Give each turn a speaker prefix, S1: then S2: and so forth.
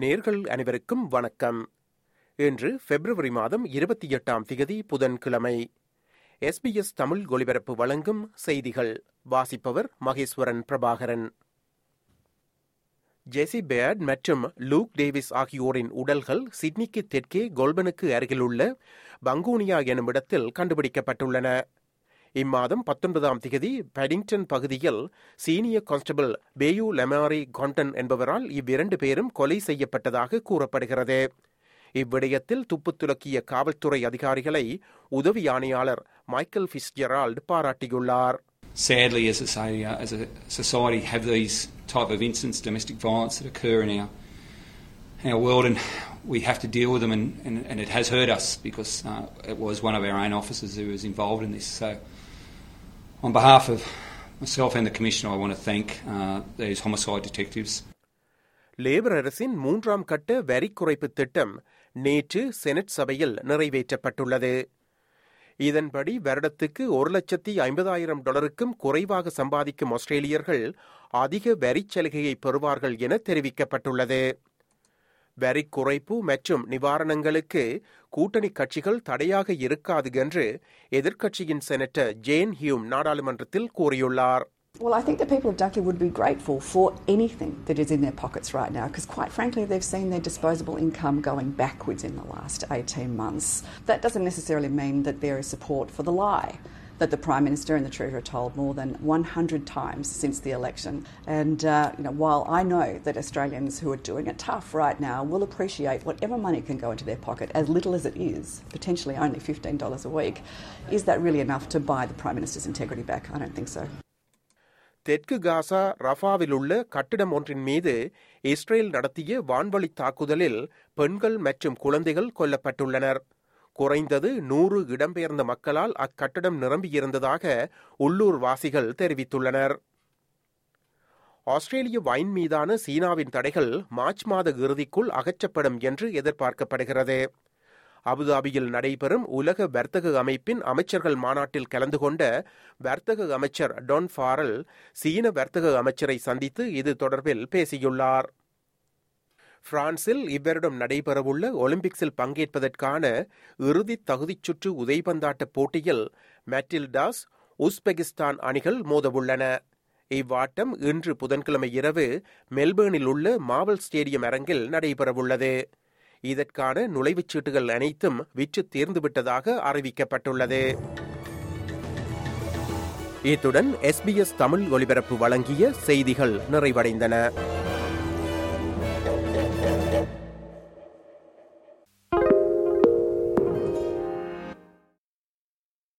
S1: நேர்கள் அனைவருக்கும் வணக்கம். இன்று பிப்ரவரி மாதம் இருபத்தி எட்டாம் திகதி புதன்கிழமை. எஸ்பிஎஸ் தமிழ் ஒலிபரப்பு வழங்கும் செய்திகள். வாசிப்பவர் மகேஸ்வரன் பிரபாகரன். ஜெசி பேர்ட் மற்றும் லூக் டேவிஸ் ஆகியோரின் உடல்கள் சிட்னிக்கு தெற்கே கோல்பனுக்கு அருகிலுள்ள பங்கூனியா எனும் இடத்தில் கண்டுபிடிக்கப்பட்டுள்ளன. இம்மாதம் பத்தொன்பதாம் திகதி பேடிங்டன் பகுதியில் senior constable Beau Lamarre Condon என்பவரால் இவ்விரண்டு பேரும் கொலை செய்யப்பட்டதாக கூறப்படுகிறது இவ்விடயத்தில் துப்பு துலக்கிய காவல்துறை அதிகாரிகளை உதவி ஆணையாளர் மைக்கேல் ஃபிஸ்ஜெரால்ட் பாராட்டியுள்ளார்
S2: sadly, as a, say, as a society, have these type of incidents, domestic violence, that occur in our in our world, and we have to deal with them, and, and, and it has hurt us because uh, it was one of our own officers who was involved in this. So, on behalf of myself and the Commissioner, I want to thank uh, these homicide detectives.
S1: Labour அரசின் மூன்றாம் கட்ட வரி குறைப்பு திட்டம் நேற்று senate சபையில் நிறைவேற்றப்பட்டுள்ளது இதன்படி வருடத்துக்கு ஒரு லட்சத்தி ஐம்பதாயிரம் டாலருக்கும் குறைவாக சம்பாதிக்கும் ஆஸ்திரேலியர்கள் அதிக வரிச் சலுகையை பெறுவார்கள் என தெரிவிக்கப்பட்டுள்ளது வரி குறைப்பு மற்றும் நிவாரணங்களுக்கு கூட்டணி கட்சிகள் தடையாக இருக்காது என்று எதிர்க்கட்சியின் செனட்டர் ஜேன் ஹியூம் நாடாளுமன்றத்தில் கூறியுள்ளார்
S3: Well, I think the people of Dunkley would be grateful for anything that is in their pockets right now because, quite frankly, they've seen their disposable income going backwards in the last 18 months. That doesn't necessarily mean that there is support for the lie That the Prime Minister and the Treasurer told more than 100 times since the election. And uh, you know, while I know that Australians who are doing it tough right now will appreciate whatever money can go into their pocket, as little as it is, potentially only $15 a week, is that really enough to buy the Prime Minister's integrity back? I don't think so.
S1: தெற்கு காசா ரஃபாவில் உள்ள கட்டிடம் ஒன்றின் மீது Israel நடத்திய வான்வழி தாக்குதலில் பெண்கள் மற்றும் குழந்தைகள் கொல்லப்பட்டுள்ளனர் குறைந்தது நூறு இடம்பெயர்ந்த மக்களால் அக்கட்டடம் நிரம்பியிருந்ததாக உள்ளூர் வாசிகள் தெரிவித்துள்ளனர். ஆஸ்திரேலிய வைன் மீதான சீனாவின் தடைகள் மார்ச் மாத இறுதிக்குள் அகற்றப்படும் என்று எதிர்பார்க்கப்படுகிறது. அபுதாபியில் நடைபெறும் உலக வர்த்தக அமைப்பின் அமைச்சர்கள் மாநாட்டில் கலந்து கொண்ட வர்த்தக அமைச்சர் டொன் ஃபாரல் சீன வர்த்தக அமைச்சரை சந்தித்து இது தொடர்பில் பேசியுள்ளார். பிரான்சில் இவ்வருடம் நடைபெறவுள்ள ஒலிம்பிக்ஸில் பங்கேற்பதற்கான இறுதி தகுதிச் சுற்று உதைபந்தாட்ட போட்டியில் மெட்டில்டாஸ் உஸ்பெகிஸ்தான் அணிகள் மோதவுள்ளன. இவ்வாட்டம் இன்று புதன்கிழமை இரவு மெல்பேர்னில் உள்ள மாவல் ஸ்டேடியம் அரங்கில் நடைபெறவுள்ளது. இதற்கான நுழைவுச் சீட்டுகள் அனைத்தும் விற்று தீர்ந்துவிட்டதாக அறிவிக்கப்பட்டுள்ளது. இத்துடன் எஸ்பிஎஸ் தமிழ் ஒலிபரப்பு வழங்கிய செய்திகள் நிறைவடைந்தன.